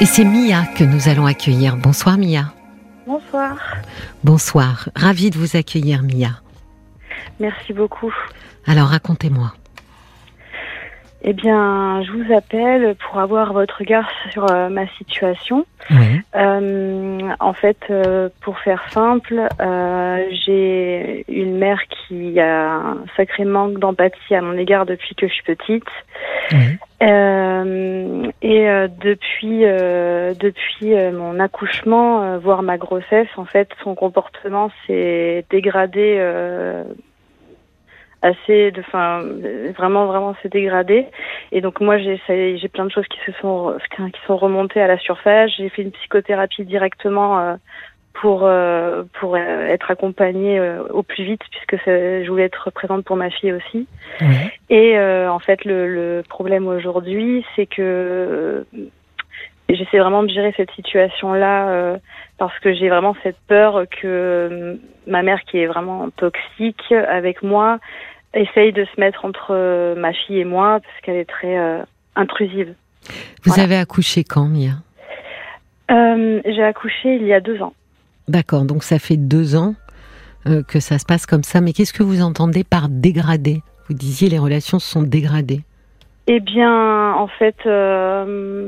Et c'est Mia que nous allons accueillir. Bonsoir Mia. Bonsoir. Bonsoir. Ravie de vous accueillir Mia. Merci beaucoup. Alors racontez-moi. Eh bien, je vous appelle pour avoir votre regard sur euh, ma situation. Oui. Euh, en fait, euh, pour faire simple, j'ai une mère qui a un sacré manque d'empathie à mon égard depuis que je suis petite. Oui. Et depuis depuis mon accouchement, voire ma grossesse, en fait, son comportement s'est dégradé assez, de, enfin, vraiment vraiment s'est dégradé. Et donc moi, j'ai j'ai plein de choses qui se sont qui sont remontées à la surface. J'ai fait une psychothérapie directement. euh, pour euh, pour euh, être accompagnée euh, au plus vite puisque je voulais être présente pour ma fille aussi. Oui. Et euh, en fait, le, le problème aujourd'hui, c'est que j'essaie vraiment de gérer cette situation-là euh, parce que j'ai vraiment cette peur que euh, ma mère, qui est vraiment toxique avec moi, essaye de se mettre entre euh, ma fille et moi parce qu'elle est très euh, intrusive. Vous Voilà. avez accouché quand Mia? Euh, j'ai accouché il y a deux ans. D'accord, donc ça fait deux ans que ça se passe comme ça. Mais qu'est-ce que vous entendez par dégradé? Vous disiez les relations sont dégradées. Eh bien, en fait, euh,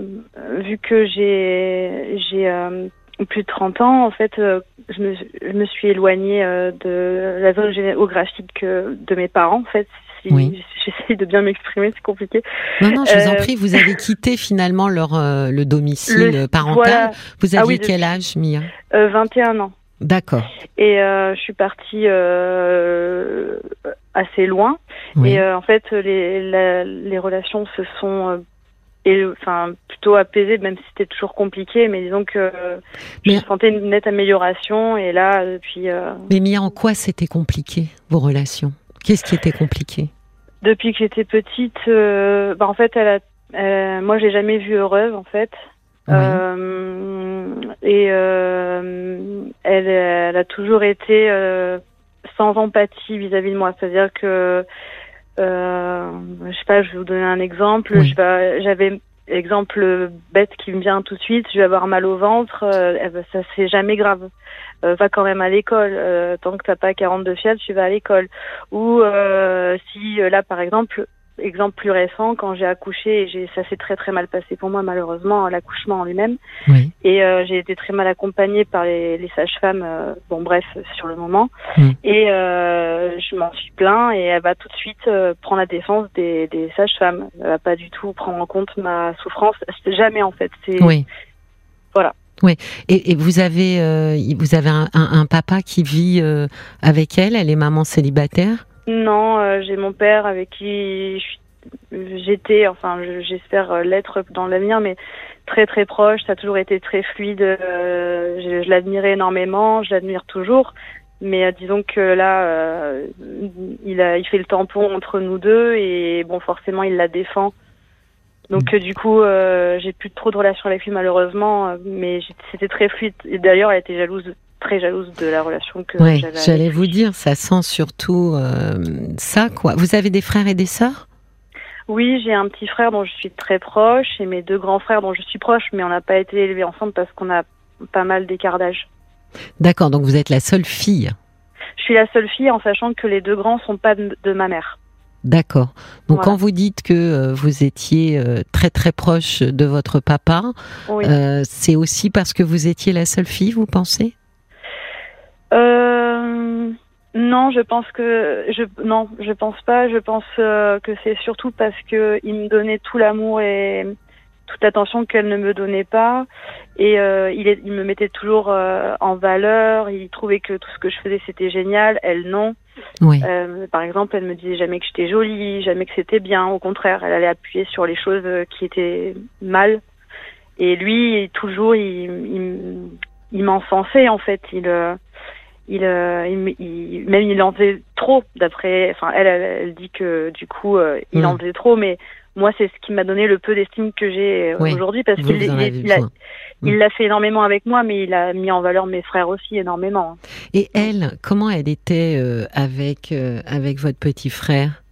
vu que j'ai j'ai euh, plus de 30 ans, en fait, euh, je, me, je me suis éloignée de la zone géographique de mes parents. En fait, si Oui. j'essaye de bien m'exprimer, c'est compliqué. Non, non, je vous en prie, vous avez quitté finalement leur, le domicile Le- parental. Voilà, Vous Ah aviez oui, quel âge, Mia? Euh, 21 ans. D'accord. Et euh, je suis partie euh, assez loin. Oui. Et euh, en fait, les, la- les relations se sont et, enfin, plutôt apaisées, même si c'était toujours compliqué. Mais disons que euh, Mais- je sentais une nette amélioration. Et là, depuis, euh, Mais Mia, en quoi c'était compliqué, vos relations? Qu'est-ce qui était compliqué? Depuis que j'étais petite, euh, bah, en fait, elle a, moi, je l'ai jamais vue heureuse, en fait. Oui. Euh, et euh, elle, elle a toujours été euh, sans empathie vis-à-vis de moi. C'est-à-dire que, euh, je sais pas, je vais vous donner un exemple. Oui. Je vais- J'avais exemple bête qui me vient tout de suite. Je vais avoir mal au ventre. euh, ça c'est jamais grave. Euh, va quand même à l'école. Tant que t'as pas 42 fièvre, tu vas à l'école. Ou euh, si là, par exemple, exemple plus récent, quand j'ai accouché, j'ai, ça s'est très très mal passé pour moi malheureusement l'accouchement en lui-même. Oui. Et euh, j'ai été très mal accompagnée par les, les sages-femmes, euh, bon bref, sur le moment. Mm. Et euh, je m'en suis plaint et elle va tout de suite prendre la défense des, des sages-femmes. Elle va pas du tout prendre en compte ma souffrance. Jamais en fait. C'est Oui. Voilà. Oui. Et, et vous avez, vous avez un, un- un papa qui vit avec elle? Elle est maman célibataire? Non, euh, j'ai mon père avec qui j'étais, enfin je- j'espère euh, l'être dans l'avenir, mais très très proche. Ça a toujours été très fluide. euh, je je l'admirais énormément, je l'admire toujours. Mais euh, disons que là, euh, il, a, il fait le tampon entre nous deux et bon, forcément, il la défend. Donc euh, du coup, euh, j'ai plus trop de relations avec lui malheureusement, mais c'était très fluide. Et d'ailleurs, elle était jalouse, très jalouse de la relation que Oui. j'avais. J'allais vous dire, ça sent surtout euh, ça, quoi. Vous avez des frères et des sœurs? Oui, j'ai un petit frère dont je suis très proche et mes deux grands frères dont je suis proche, mais on n'a pas été élevés ensemble parce qu'on a pas mal d'écart d'âge. D'accord. Donc vous êtes la seule fille. Je suis la seule fille en sachant que les deux grands sont pas de, ma mère. D'accord. Donc Voilà. quand vous dites que euh, vous étiez euh, très très proche de votre papa, Oui. euh, c'est aussi parce que vous étiez la seule fille, vous pensez? Euh, non, je pense que je non, je pense pas. Je pense euh, que c'est surtout parce que il me donnait tout l'amour et toute l'attention qu'elle ne me donnait pas, et euh, il, est- il me mettait toujours euh, en valeur. Il trouvait que tout ce que je faisais c'était génial. Elle non. Oui. Par exemple, elle me disait jamais que j'étais jolie, jamais que c'était bien. Au contraire, elle allait appuyer sur les choses qui étaient mal. Et lui, toujours, il, il, il m'encensait en fait. Il, il, euh, il, me- il- même il en faisait trop. D'après, enfin, elle, elle, elle dit que du coup, euh, il Mm. en faisait trop. Mais moi, c'est ce qui m'a donné le peu d'estime que j'ai euh, Oui. aujourd'hui parce qu'il il- a- il l'a fait énormément avec moi, mais il a mis en valeur mes frères aussi énormément. Et elle, comment elle était euh, avec euh, avec votre petit frère?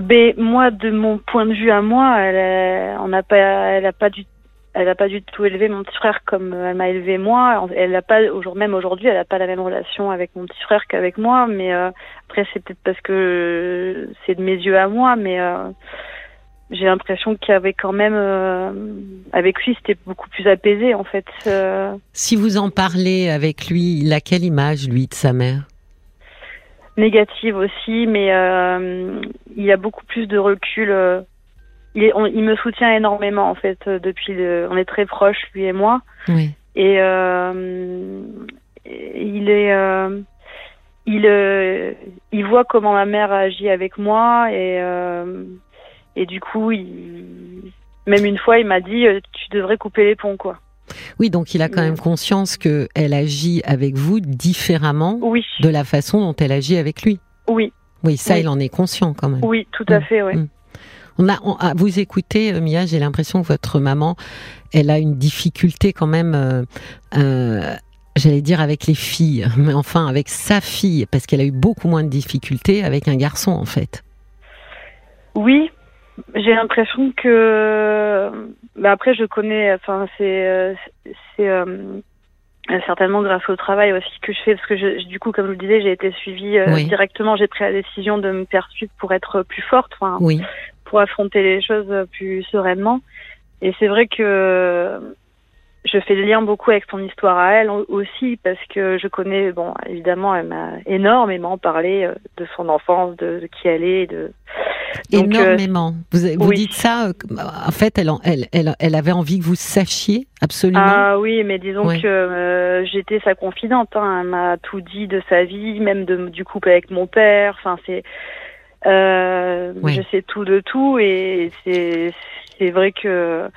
Ben moi, de mon point de vue à moi, elle, n'a pas, elle a pas du elle n'a pas du tout élevé mon petit frère comme elle m'a élevé moi. Elle n'a pas, même aujourd'hui, elle n'a pas la même relation avec mon petit frère qu'avec moi. Mais euh, après, c'est peut-être parce que c'est de mes yeux à moi, mais euh, j'ai l'impression qu'il y avait quand même, euh, avec lui, c'était beaucoup plus apaisé en fait. Si vous en parlez avec lui, il a quelle image lui de sa mère? Négative aussi, mais il a beaucoup plus de recul il, il, me soutient énormément en fait euh, depuis le, on est très proches lui et moi oui. et euh, il est euh, il euh, il voit comment ma mère agit avec moi et et du coup il, même une fois il m'a dit tu devrais couper les ponts quoi oui, donc il a quand même conscience que elle agit avec vous différemment oui. de la façon dont elle agit avec lui. Oui. Oui, ça, il en est conscient quand même. Oui, tout à mm. fait, oui. Mm. On a, à vous écouter, euh, Mia, j'ai l'impression que votre maman, elle a une difficulté quand même. Euh, euh, j'allais dire avec les filles, mais enfin avec sa fille, parce qu'elle a eu beaucoup moins de difficultés avec un garçon en fait. Oui, j'ai l'impression que. Mais après, je connais. Enfin, c'est c'est certainement grâce au travail aussi que je fais, parce que je, du coup, comme je vous le disais, j'ai été suivie directement. J'ai pris la décision de me faire suivre pour être plus forte. Enfin, oui pour affronter les choses plus sereinement. Et c'est vrai que je fais le lien beaucoup avec son histoire à elle aussi parce que je connais, bon, évidemment, elle m'a énormément parlé euh, de son enfance, de, qui elle est, de Donc, euh, énormément. vous, vous dites ça. Euh, en fait, elle, elle, elle, avait envie que vous sachiez absolument. Ah oui, mais disons que j'étais sa confidente. Hein. Elle m'a tout dit de sa vie, même de, du couple avec mon père. Enfin, c'est euh, Je sais tout de tout et c'est c'est vrai que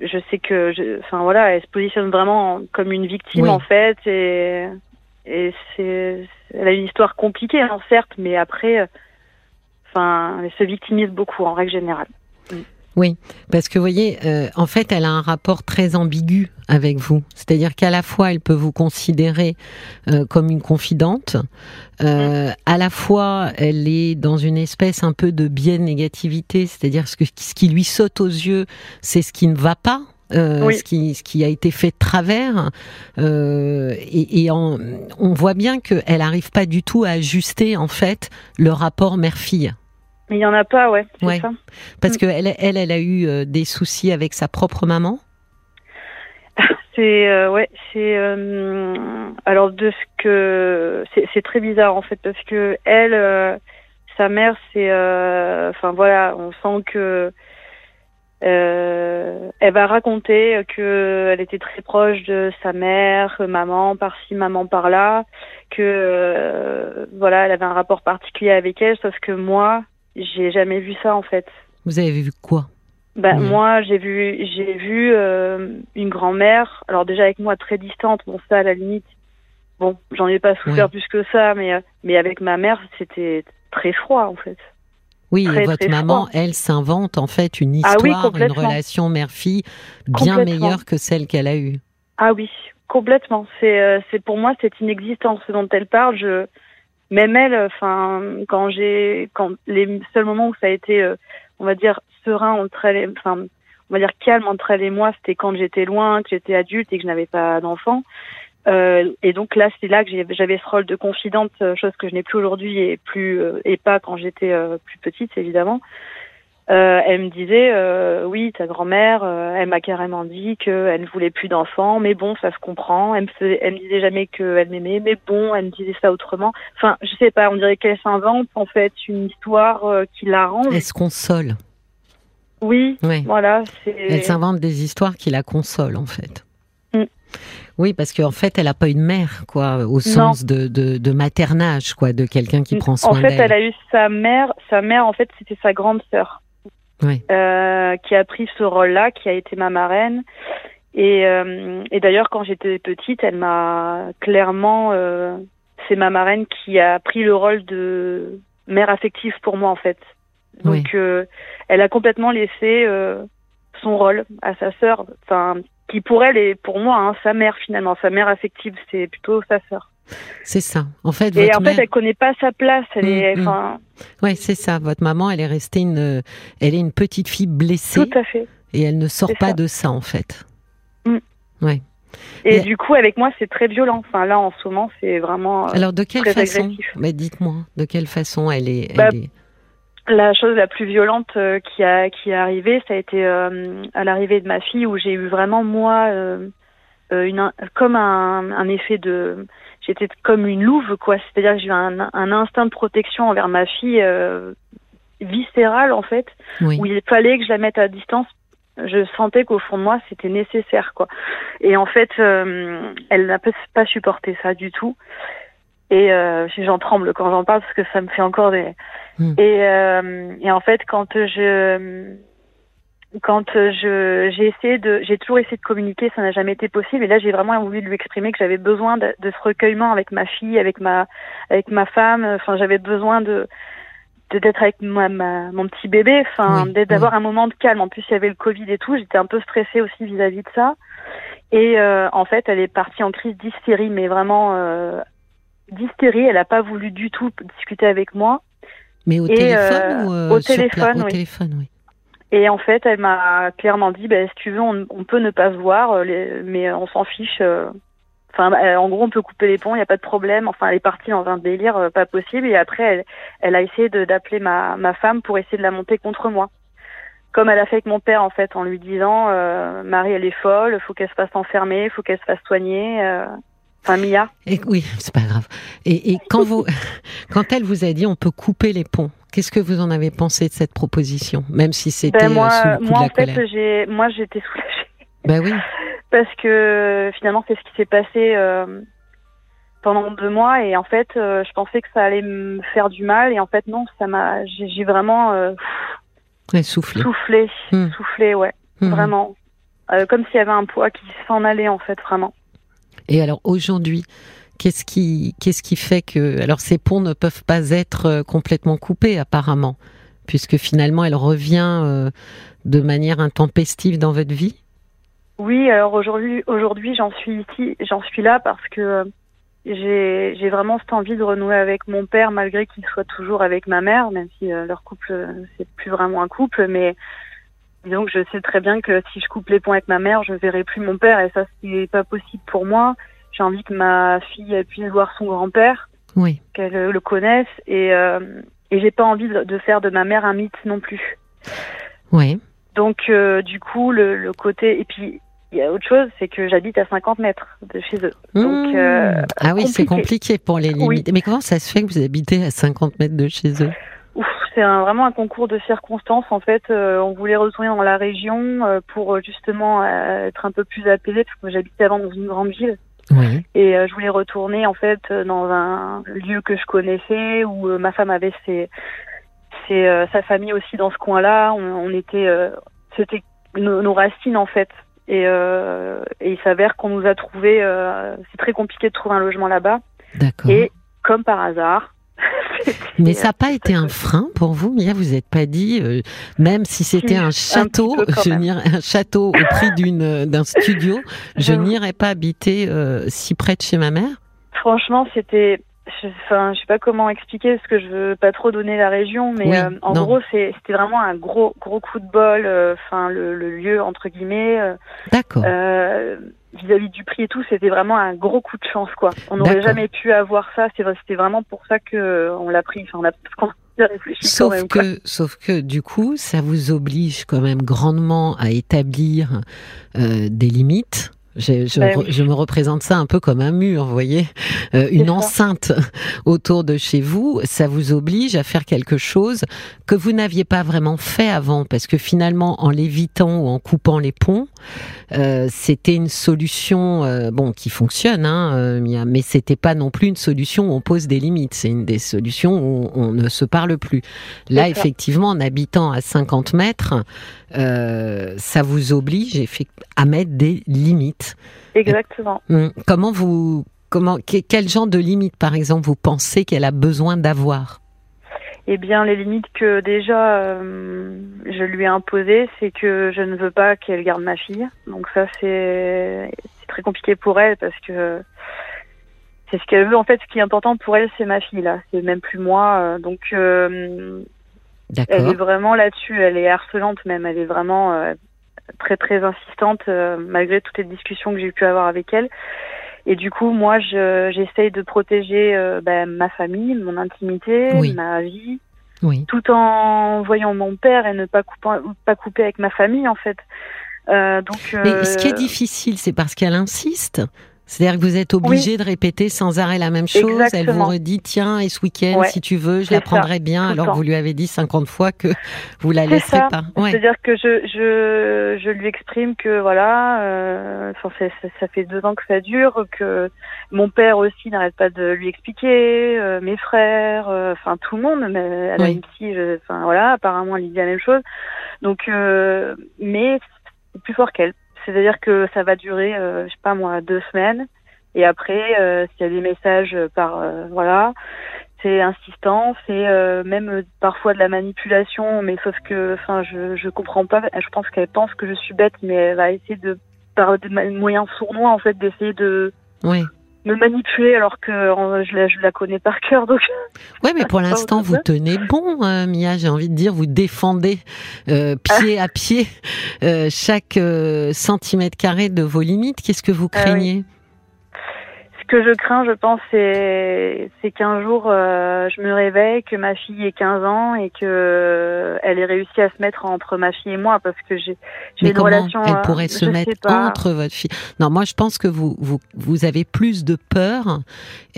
je sais que, je, enfin voilà, elle se positionne vraiment comme une victime en fait et et c'est elle a une histoire compliquée hein, certes, mais après, enfin, elle se victimise beaucoup en règle générale. Oui, parce que vous voyez, euh, en fait, elle a un rapport très ambigu avec vous. C'est-à-dire qu'à la fois, elle peut vous considérer euh, comme une confidente, euh, à la fois, elle est dans une espèce un peu de biais négativité, c'est-à-dire ce, que, ce qui lui saute aux yeux, c'est ce qui ne va pas. ce, qui, ce qui a été fait de travers et, et on voit bien qu'elle n'arrive pas du tout à ajuster en fait le rapport mère-fille. Mais il n'y en a pas, ouais. ouais. Ça. Parce mm. qu'elle, elle, elle a eu euh, des soucis avec sa propre maman? C'est, euh, ouais, c'est. Euh, alors, de ce que. C'est très bizarre, en fait, parce que elle, sa mère, c'est. Enfin, voilà, on sent que. elle va raconter qu'elle était très proche de sa mère, maman par-ci, maman par-là, que voilà, elle avait un rapport particulier avec elle, sauf que moi, j'ai jamais vu ça en fait. Vous avez vu quoi? Bah, Moi, j'ai vu, j'ai vu euh, une grand-mère, alors déjà avec moi très distante, bon ça à la limite, bon, j'en ai pas souffert plus que ça, mais, euh, mais avec ma mère, c'était très froid en fait. Oui, votre maman, elle s'invente en fait une ah histoire, une relation mère-fille bien meilleure que celle qu'elle a eue. Ah oui, complètement. C'est, euh, c'est pour moi cette inexistence dont elle parle. Je, même elle, enfin, quand j'ai, quand les seuls moments où ça a été, euh, on va dire, serein entre elle, enfin, on va dire calme entre elle et moi, c'était quand j'étais loin, que j'étais adulte et que je n'avais pas d'enfant. Euh, et donc là, c'est là que j'avais ce rôle de confidente, euh, chose que je n'ai plus aujourd'hui et plus et pas quand j'étais plus petite, évidemment. Euh, elle me disait euh, oui ta grand-mère euh, elle m'a carrément dit qu'elle ne voulait plus d'enfants mais bon ça se comprend. Elle me elle me disait jamais qu'elle m'aimait mais bon elle me disait ça autrement. Enfin je sais pas on dirait qu'elle s'invente en fait une histoire qui la rend elle se console. Oui, voilà elle s'invente des histoires qui la consolent en fait. Mm. Oui, parce qu'en fait, elle n'a pas une mère, quoi, au sens de, de, de, maternage, quoi, de quelqu'un qui prend soin d'elle. En fait, elle a eu sa mère. Sa mère, en fait, c'était sa grande sœur euh, qui a pris ce rôle-là, qui a été ma marraine. Et, euh, et d'ailleurs, quand j'étais petite, elle m'a clairement, euh, c'est ma marraine qui a pris le rôle de mère affective pour moi en fait. Donc, euh, elle a complètement laissé euh, son rôle à sa sœur, enfin, qui pour elle et pour moi, hein, sa mère finalement, sa mère affective, c'est plutôt sa sœur. C'est ça. En fait, et en fait, elle connaît pas sa place. Elle est, mm, mm. Ouais, c'est ça. Votre maman, elle est restée une, elle est une petite fille blessée. Tout à fait. Et elle ne sort pas de ça, en fait. Ouais. Et du coup, avec moi, c'est très violent. Enfin, là, en ce moment, c'est vraiment euh, Alors de quelle très façon agressif. Mais dites-moi, de quelle façon elle est, elle Bah, est- La chose la plus violente euh, qui a qui est arrivée, ça a été euh, à l'arrivée de ma fille où j'ai eu vraiment moi euh, une comme un, un effet de j'étais comme une louve quoi, c'est-à-dire que j'ai eu un, un instinct de protection envers ma fille euh, viscéral en fait Oui. où il fallait que je la mette à distance. Je sentais qu'au fond de moi, c'était nécessaire, quoi. Et en fait, euh, elle n'a pas pas supporté ça du tout. Et euh, j'en tremble quand j'en parle parce que ça me fait encore des. Hmm. Et, euh, et en fait, quand je quand je j'ai essayé de j'ai toujours essayé de communiquer, ça n'a jamais été possible. Et là, j'ai vraiment voulu lui exprimer que j'avais besoin de, de ce recueillement avec ma fille, avec ma avec ma femme. Enfin, j'avais besoin de d'être avec ma, ma- mon petit bébé, enfin Oui, d'avoir un moment de calme. En plus, il y avait le Covid et tout, j'étais un peu stressée aussi vis-à-vis de ça. Et euh, en fait, elle est partie en crise d'hystérie, mais vraiment euh, d'hystérie. Elle n'a pas voulu du tout discuter avec moi. Mais au Et, téléphone euh, ou euh, au téléphone, Au téléphone, oui. Et en fait, elle m'a clairement dit, ben, si tu veux, on, on peut ne pas se voir, euh, mais on s'en fiche. euh. Enfin, en gros, on peut couper les ponts, il n'y a pas de problème. Enfin, elle est partie dans un délire euh, pas possible. Et après, elle, elle a essayé d'appeler ma, ma femme pour essayer de la monter contre moi. Comme elle a fait avec mon père, en fait, en lui disant, euh, Marie, elle est folle, faut qu'elle se fasse enfermer, faut qu'elle se fasse soigner. euh. Enfin, Mia. Et, oui, c'est pas grave. Et, et quand vous, quand elle vous a dit on peut couper les ponts, qu'est-ce que vous en avez pensé de cette proposition, même si c'était Ben, euh, moi, sous le coup moi de en la colère fait, j'ai, moi, j'étais soulagée. Ben oui. parce que finalement c'est ce qui s'est passé euh, pendant deux mois et en fait euh, je pensais que ça allait me faire du mal et en fait non ça m'a j'ai vraiment euh, Ouais, soufflé. soufflé Hmm. soufflé ouais Mhm. vraiment comme s'il y avait un poids qui s'en allait en fait vraiment Et alors aujourd'hui, qu'est-ce qui, qu'est-ce qui fait que, alors ces ponts ne peuvent pas être euh, complètement coupés apparemment, puisque finalement elle revient euh, de manière intempestive dans votre vie? oui alors aujourd'hui aujourd'hui j'en suis ici j'en suis là parce que euh, j'ai j'ai vraiment cette envie de renouer avec mon père malgré qu'il soit toujours avec ma mère même si leur couple c'est plus vraiment un couple mais que je sais très bien que si je coupe les ponts avec ma mère je verrai plus mon père et ça c'est pas possible pour moi j'ai envie que ma fille puisse voir son grand-père Oui. qu'elle euh, le connaisse et euh, et j'ai pas envie de, faire de ma mère un mythe non plus Oui. donc euh, du coup le, le côté et puis il y a autre chose c'est que j'habite à 50 mètres de chez eux Donc, Mmh. euh, ah oui, c'est compliqué. pour les Oui. limites. Mais comment ça se fait que vous habitez à 50 mètres de chez eux? C'est vraiment un concours de circonstances. En fait, euh, on voulait retourner dans la région euh, pour justement euh, être un peu plus apaisé, parce que j'habitais avant dans une grande ville. Oui. Et euh, je voulais retourner en fait euh, dans un lieu que je connaissais, où euh, ma femme avait ses, ses, euh, sa famille aussi dans ce coin-là. On, on était, euh, c'était nos, nos racines en fait. Et, euh, et il s'avère qu'on nous a trouvé. euh, c'est très compliqué de trouver un logement là-bas. D'accord. Et comme par hasard. Mais ça n'a pas été un frein pour vous, Mia? Vous n'êtes pas dit, euh, même si c'était un château, je un château au prix d'une euh, d'un studio, je n'irais pas habiter euh, si près de chez ma mère? Franchement, c'était. je- Enfin, je sais pas comment expliquer parce que je veux pas trop donner la région, mais Oui, euh, en non. gros, c'était vraiment un gros gros coup de bol. euh, Enfin, le, le lieu entre guillemets, euh, D'accord. Vis-à-vis du prix et tout, c'était vraiment un gros coup de chance, quoi. On n'aurait jamais pu avoir ça. C'était vraiment pour ça que euh, on l'a pris. Enfin, on a parce qu'on y a réfléchi quand Sauf quoi. que, sauf que du coup, ça vous oblige quand même grandement à établir euh, des limites. Je, je, Ben oui. je me représente ça un peu comme un mur, vous voyez, Euh, une ça. enceinte autour de chez vous. Ça vous oblige à faire quelque chose que vous n'aviez pas vraiment fait avant, parce que finalement, en l'évitant ou en coupant les ponts, euh, c'était une solution, euh, bon, qui fonctionne, hein, euh, mais c'était pas non plus une solution où on pose des limites. C'est une des solutions où on ne se parle plus. Là, effectivement, en habitant à 50 mètres, euh, ça vous oblige à mettre des limites. Exactement. Hum, Comment vous, comment, que- quel genre de limites, par exemple, vous pensez qu'elle a besoin d'avoir? Eh bien, les limites que déjà euh, je lui ai imposées, c'est que je ne veux pas qu'elle garde ma fille. Donc ça, c'est très compliqué pour elle parce que c'est ce qu'elle veut. En fait, ce qui est important pour elle, c'est ma fille là. C'est même plus moi. euh, Donc euh, elle est vraiment là-dessus. Elle est harcelante même. Elle est vraiment. euh, très très insistante malgré toutes les discussions que j'ai pu avoir avec elle. Et du coup, moi, j'essaye de protéger ben, ma famille, mon intimité, ma vie, oui. tout en voyant mon père et ne pas couper, pas couper avec ma famille, en fait. Euh, donc, Mais ce qui est difficile, c'est parce qu'elle insiste. C'est-à-dire que vous êtes obligé de répéter sans arrêt la même chose. Elle vous redit, tiens, et ce week-end, si tu veux, je la prendrai bien, alors que vous lui avez dit 50 fois que vous la laisserez pas. C'est-à-dire que je, je, je lui exprime que voilà, euh, ça, ça, fait deux ans que ça dure, que mon père aussi n'arrête pas de lui expliquer, euh, mes frères, euh, enfin tout le monde, mais elle a une psy, enfin voilà, apparemment elle dit la même chose. Donc, euh, mais c'est plus fort qu'elle. C'est-à-dire que ça va durer, euh, je sais pas moi, deux semaines. Et après, euh, s'il y a des messages par, euh, voilà, c'est insistant, c'est même parfois de la manipulation, mais sauf que, enfin, je je comprends pas. Je pense qu'elle pense que je suis bête, mais elle va essayer de par des moyens sournois en fait d'essayer de oui me manipuler alors que je la, je la connais par cœur. Donc ouais, mais pour l'instant vous tenez bon, euh, Mia. J'ai envie de dire, vous défendez euh, pied à pied euh, chaque centimètre carré de vos limites. Qu'est-ce que vous ah craignez? Que je crains, je pense, c'est c'est qu'un jour euh, je me réveille, que ma fille ait 15 ans et que euh, elle ait réussi à se mettre entre ma fille et moi parce que j'ai une relation. Elle euh, pourrait se mettre entre votre fille? Non, moi je pense que vous vous vous avez plus de peur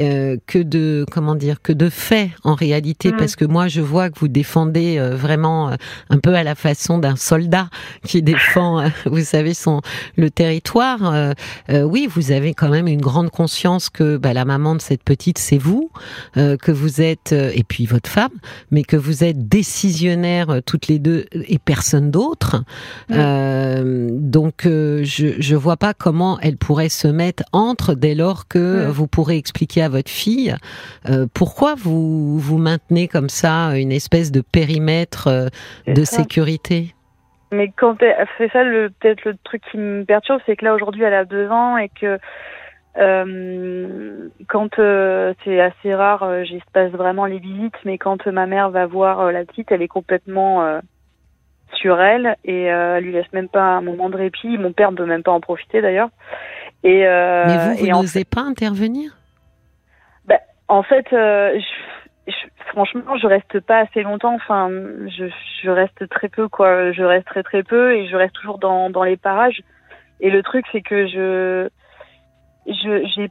euh, que de comment dire que de fait en réalité mm. parce que moi je vois que vous défendez vraiment un peu à la façon d'un soldat qui défend, vous savez, son le territoire. oui, vous avez quand même une grande conscience que bah, la maman de cette petite, c'est vous, euh, que vous êtes, euh, et puis votre femme, mais que vous êtes décisionnaires euh, toutes les deux et personne d'autre. donc, je je vois pas comment elle pourrait se mettre entre dès lors que vous pourrez expliquer à votre fille pourquoi vous vous maintenez comme ça une espèce de périmètre de sécurité? Mais quand fait ça, peut-être le truc qui me perturbe, c'est que là aujourd'hui elle a deux ans et que euh, quand euh, c'est assez rare, euh, j'espace vraiment les visites, mais quand ma mère va voir la petite, elle est complètement sur elle et elle lui laisse même pas un moment de répit. Mon père ne peut même pas en profiter d'ailleurs. Et mais vous, vous n'osez pas intervenir? Bah, En fait, je, franchement, je reste pas assez longtemps. Enfin, je, je reste très peu, quoi. Je reste très très peu et je reste toujours dans, dans les parages. Et le truc, c'est que je je, j'ai,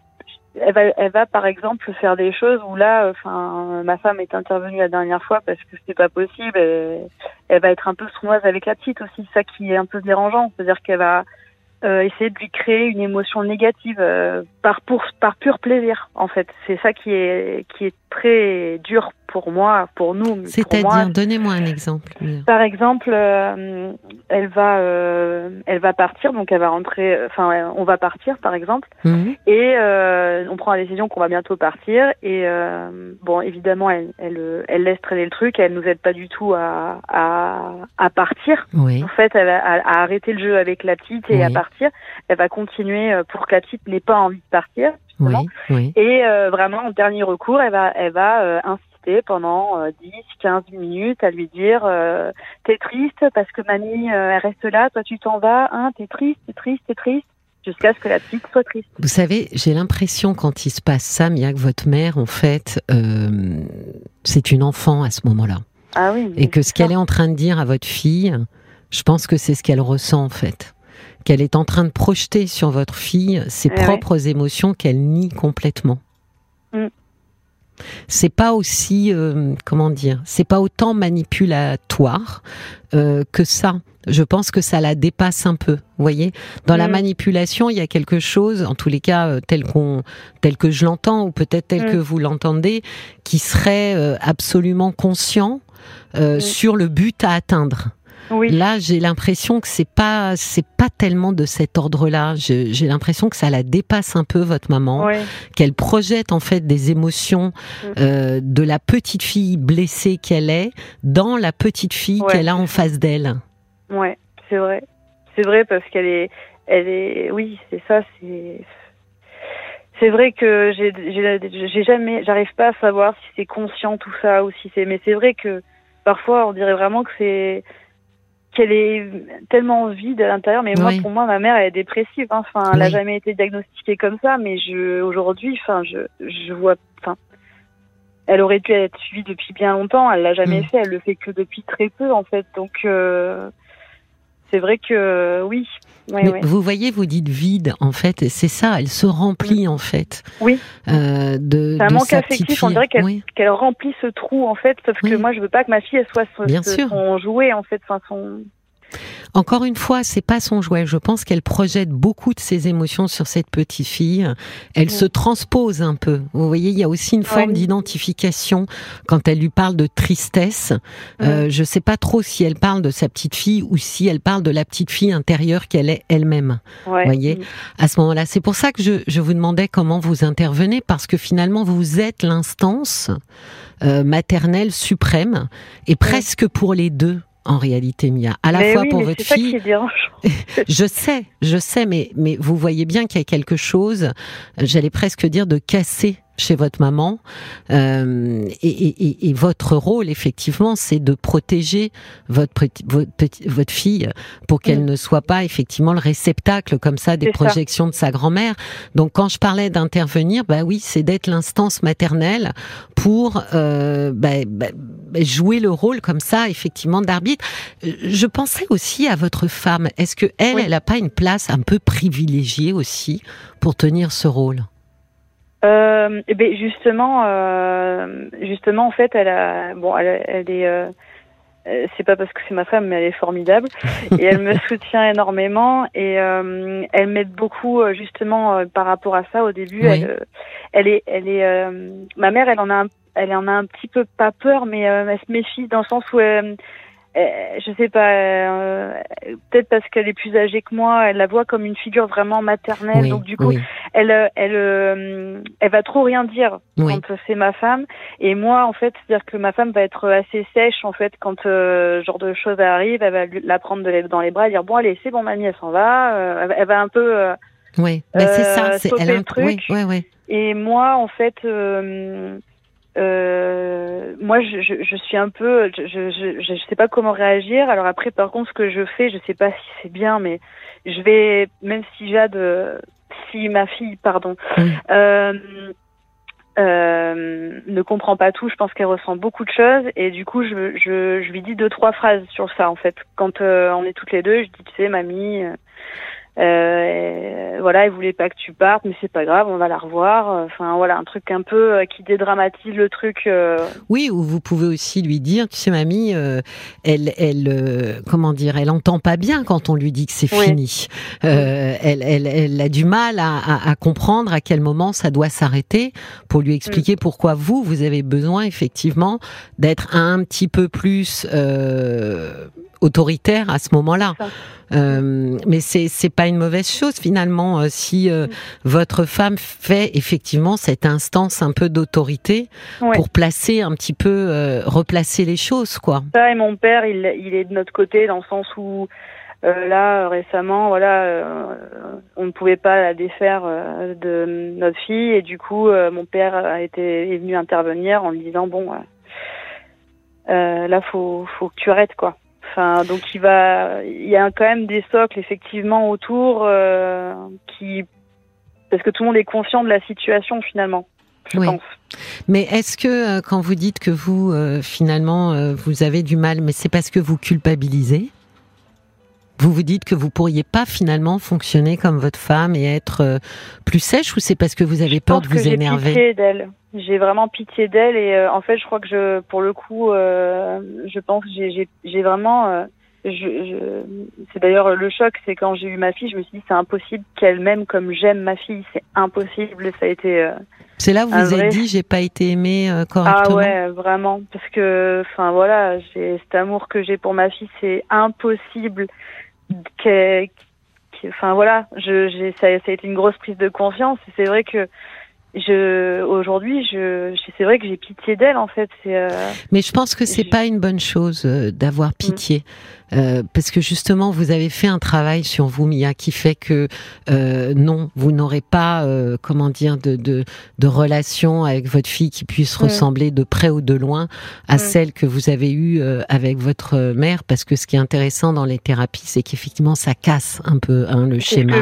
elle va, elle va par exemple faire des choses où là, enfin, ma femme est intervenue la dernière fois parce que c'était pas possible. elle va être un peu sournoise avec la petite aussi, ça qui est un peu dérangeant, c'est-à-dire qu'elle va euh, essayer de lui créer une émotion négative euh, par pour, par pur plaisir en fait. C'est ça qui est qui est très dur pour moi, pour nous. C'est-à-dire, donnez-moi un exemple. Par exemple, euh, elle va, euh, elle va partir, donc elle va rentrer. Enfin, on va partir, par exemple, mhm. et euh, on prend la décision qu'on va bientôt partir. Et bon, évidemment, elle, elle, elle, laisse traîner le truc. Elle nous aide pas du tout à, à, à partir. Oui. En fait, elle va à, arrêter le jeu avec la petite et à partir. Elle va continuer pour que la petite n'ait pas envie de partir. Oui, oui. Et vraiment, en dernier recours, elle va, elle va pendant 10, euh, 15 minutes à lui dire euh, t'es triste parce que mamie euh, elle reste là, toi tu t'en vas, hein, t'es triste, t'es triste, t'es triste jusqu'à ce que la petite soit triste. Vous savez, j'ai l'impression quand il se passe ça, Mia, que votre mère, en fait, c'est une enfant à ce moment-là. Ah oui. Et que ce qu'elle est en train de dire à votre fille, je pense que c'est ce qu'elle ressent en fait. Qu'elle est en train de projeter sur votre fille ses eh propres émotions qu'elle nie complètement. Mm c'est pas aussi euh, comment dire, c'est pas autant manipulatoire euh, que ça. Je pense que ça la dépasse un peu. Vous voyez, dans la mm. manipulation, il y a quelque chose, en tous les cas euh, tel qu'on, tel que je l'entends ou peut-être tel mm. que vous l'entendez, qui serait absolument conscient mm. sur le but à atteindre. Là, j'ai l'impression que c'est pas c'est pas tellement de cet ordre-là. J'ai l'impression que ça la dépasse un peu votre maman, qu'elle projette en fait des émotions mm. euh, de la petite fille blessée qu'elle est dans la petite fille qu'elle a en face d'elle. Ouais, c'est vrai, c'est vrai parce qu'elle est, elle est, oui, c'est ça, c'est. C'est vrai que j'ai jamais, j'arrive pas à savoir si c'est conscient tout ça ou si c'est, mais c'est vrai que parfois on dirait vraiment que c'est qu'elle est tellement vide à l'intérieur. Mais moi, pour moi, ma mère, elle est dépressive. Hein. Enfin, elle n'a jamais été diagnostiquée comme ça. Mais je, aujourd'hui, enfin, je, je vois, enfin, elle aurait dû être suivie depuis bien longtemps. Elle l'a jamais mm. fait. Elle le fait que depuis très peu, en fait. Donc, euh, c'est vrai que oui. Vous voyez, vous dites vide, en fait, c'est ça, elle se remplit, en fait. Oui. Euh, de, c'est un manque affectif, on dirait qu'elle, remplit ce trou, en fait, sauf que moi, je veux pas que ma fille, elle soit son, jouet, en fait, enfin, son... Encore une fois, c'est pas son jouet. Je pense qu'elle projette beaucoup de ses émotions sur cette petite fille. Elle se transpose un peu. Vous voyez, il y a aussi une forme d'identification quand elle lui parle de tristesse. Euh, je sais pas trop si elle parle de sa petite fille ou si elle parle de la petite fille intérieure qu'elle est elle-même. Vous voyez, à ce moment-là, c'est pour ça que je, je, vous demandais comment vous intervenez parce que finalement vous êtes l'instance euh, maternelle suprême et presque pour les deux en réalité, Mia. À la fois pour votre fille. je sais, je sais, mais, mais vous voyez bien qu'il y a quelque chose, j'allais presque dire, de cassé chez votre maman. Euh, et, et, et, votre rôle, effectivement, c'est de protéger votre, votre, votre fille pour qu'elle ne soit pas, effectivement, le réceptacle comme ça des projections de sa grand-mère. Donc, quand je parlais d'intervenir, bah oui, c'est d'être l'instance maternelle pour euh, bah, bah, bah, jouer le rôle comme ça, effectivement, d'arbitre. Je pensais aussi à votre femme. Est-ce que elle, elle n'a pas une place un peu privilégiée aussi pour tenir ce rôle? Euh, ben justement, euh, justement, en fait, elle a, bon, elle, elle est, euh, euh c'est pas parce que c'est ma femme, mais elle est formidable. Et elle me soutient énormément. Et euh, elle m'aide beaucoup euh, justement par rapport à ça. Au début, elle, elle est, elle est, ma mère, elle en a, un, elle en a un petit peu pas peur, mais elle se méfie dans le sens où elle, euh, je sais pas, euh, peut-être parce qu'elle est plus âgée que moi, elle la voit comme une figure vraiment maternelle. donc du coup, elle, euh, elle, elle va trop rien dire quand c'est ma femme. Et moi, en fait, c'est-à-dire que ma femme va être assez sèche en fait quand ce genre de choses arrive. Elle va la prendre dans les bras, et dire bon allez, c'est bon mamie, elle s'en va. elle va un peu. oui, ben, c'est ça, c'est elle un truc. Oui, oui, Et moi, en fait. Euh, moi, je, je, je, suis un peu, je, je, je, sais pas comment réagir. Alors après, par contre, ce que je fais, je sais pas si c'est bien, mais je vais, même si Jade, si ma fille, pardon, euh, euh, ne comprend pas tout, je pense qu'elle ressent beaucoup de choses, et du coup, je, je, je lui dis deux trois phrases sur ça en fait. Quand euh, on est toutes les deux, je dis, tu sais, mamie. Euh, euh, voilà, il voulait pas que tu partes, mais c'est pas grave, on va la revoir. Enfin voilà, un truc un peu euh, qui dédramatise le truc. Euh. Oui, ou vous pouvez aussi lui dire, tu sais, mamie, elle, elle, comment dire, elle entend pas bien quand on lui dit que c'est fini. Elle, elle, elle, a du mal à, à, à, comprendre à quel moment ça doit s'arrêter pour lui expliquer pourquoi vous, vous avez besoin effectivement d'être un petit peu plus autoritaire à ce moment-là. Euh, mais c'est c'est pas une mauvaise chose finalement euh, si euh, votre femme fait effectivement cette instance un peu d'autorité pour placer un petit peu euh, replacer les choses quoi. Ça et mon père il il est de notre côté dans le sens où là récemment voilà on ne pouvait pas la défaire de notre fille et du coup mon père a été est venu intervenir en lui disant bon là faut faut que tu arrêtes quoi. Enfin, donc il va, il y a quand même des socles effectivement autour euh, qui, parce que tout le monde est conscient de la situation finalement. Je pense. Mais est-ce que euh, quand vous dites que vous euh, finalement vous avez du mal, mais c'est parce que vous culpabilisez? Vous vous dites que vous pourriez pas finalement fonctionner comme votre femme et être plus sèche ou c'est parce que vous avez peur de vous énerver? j'ai vraiment pitié d'elle et euh, en fait je crois que je pour le coup euh, je pense que j'ai vraiment euh, je, je c'est d'ailleurs le choc c'est quand j'ai eu ma fille je me suis dit c'est impossible qu'elle m'aime comme j'aime ma fille c'est impossible ça a été euh, c'est là où vous vous avez dit j'ai pas été aimée correctement ah ouais vraiment parce que enfin voilà j'ai cet amour que j'ai pour ma fille c'est impossible qu'elle enfin voilà je ça, ça a été une grosse prise de confiance. C'est vrai que je aujourd'hui je, c'est vrai que j'ai pitié d'elle en fait. C'est euh, mais je pense que c'est pas une bonne chose euh, d'avoir pitié euh, parce que justement, vous avez fait un travail sur vous, Mia, qui fait que euh, non, vous n'aurez pas, euh, comment dire, de, de, de, relation avec votre fille qui puisse ressembler de près ou de loin à celle que vous avez eue avec votre mère, parce que ce qui est intéressant dans les thérapies, c'est qu'effectivement, ça casse un peu hein, le schéma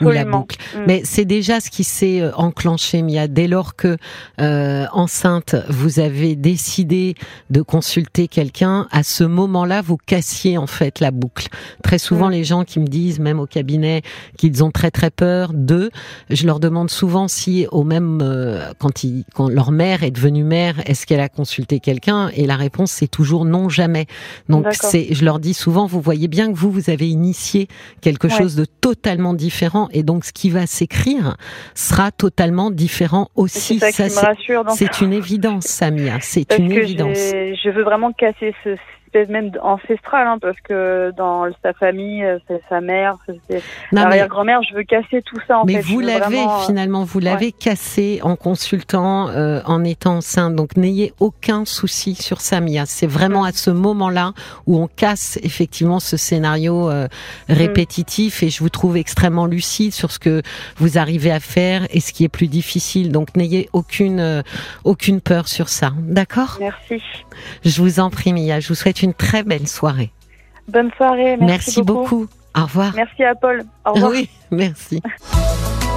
ou la boucle. Mm. Mais c'est déjà ce qui s'est enclenché, Mia, dès lors que enceinte, vous avez décidé de consulter quelqu'un. À ce moment-là, vous cassiez en fait la boucle. Très souvent, les gens qui me disent, même au cabinet, qu'ils ont très très peur d'eux, je leur demande souvent si, au même euh, quand, ils, quand leur mère est devenue mère, est-ce qu'elle a consulté quelqu'un? Et la réponse c'est toujours non, jamais. Donc c'est, je leur dis souvent, vous voyez bien que vous vous avez initié quelque chose de totalement différent, et donc ce qui va s'écrire sera totalement différent aussi. C'est ça, ça rassure. C'est une évidence, Samia. C'est une évidence. Je veux vraiment casser ce, peut-être même ancestrale, hein, parce que dans sa famille, euh, c'est sa mère, c'est l'arrière-grand-mère, je veux casser tout ça. En mais vous l'avez euh, finalement, vous l'avez cassé en consultant, euh, en étant enceinte. Donc n'ayez aucun souci sur ça, Mia. C'est vraiment à ce moment-là où on casse effectivement ce scénario mm. répétitif. Et je vous trouve extrêmement lucide sur ce que vous arrivez à faire et ce qui est plus difficile. Donc n'ayez aucune aucune peur sur ça. D'accord? Merci. Je vous en prie, Mia. Je vous souhaite une très belle soirée. Bonne soirée. Merci, beaucoup. Au revoir. Merci à Paul. Au revoir. Oui, merci.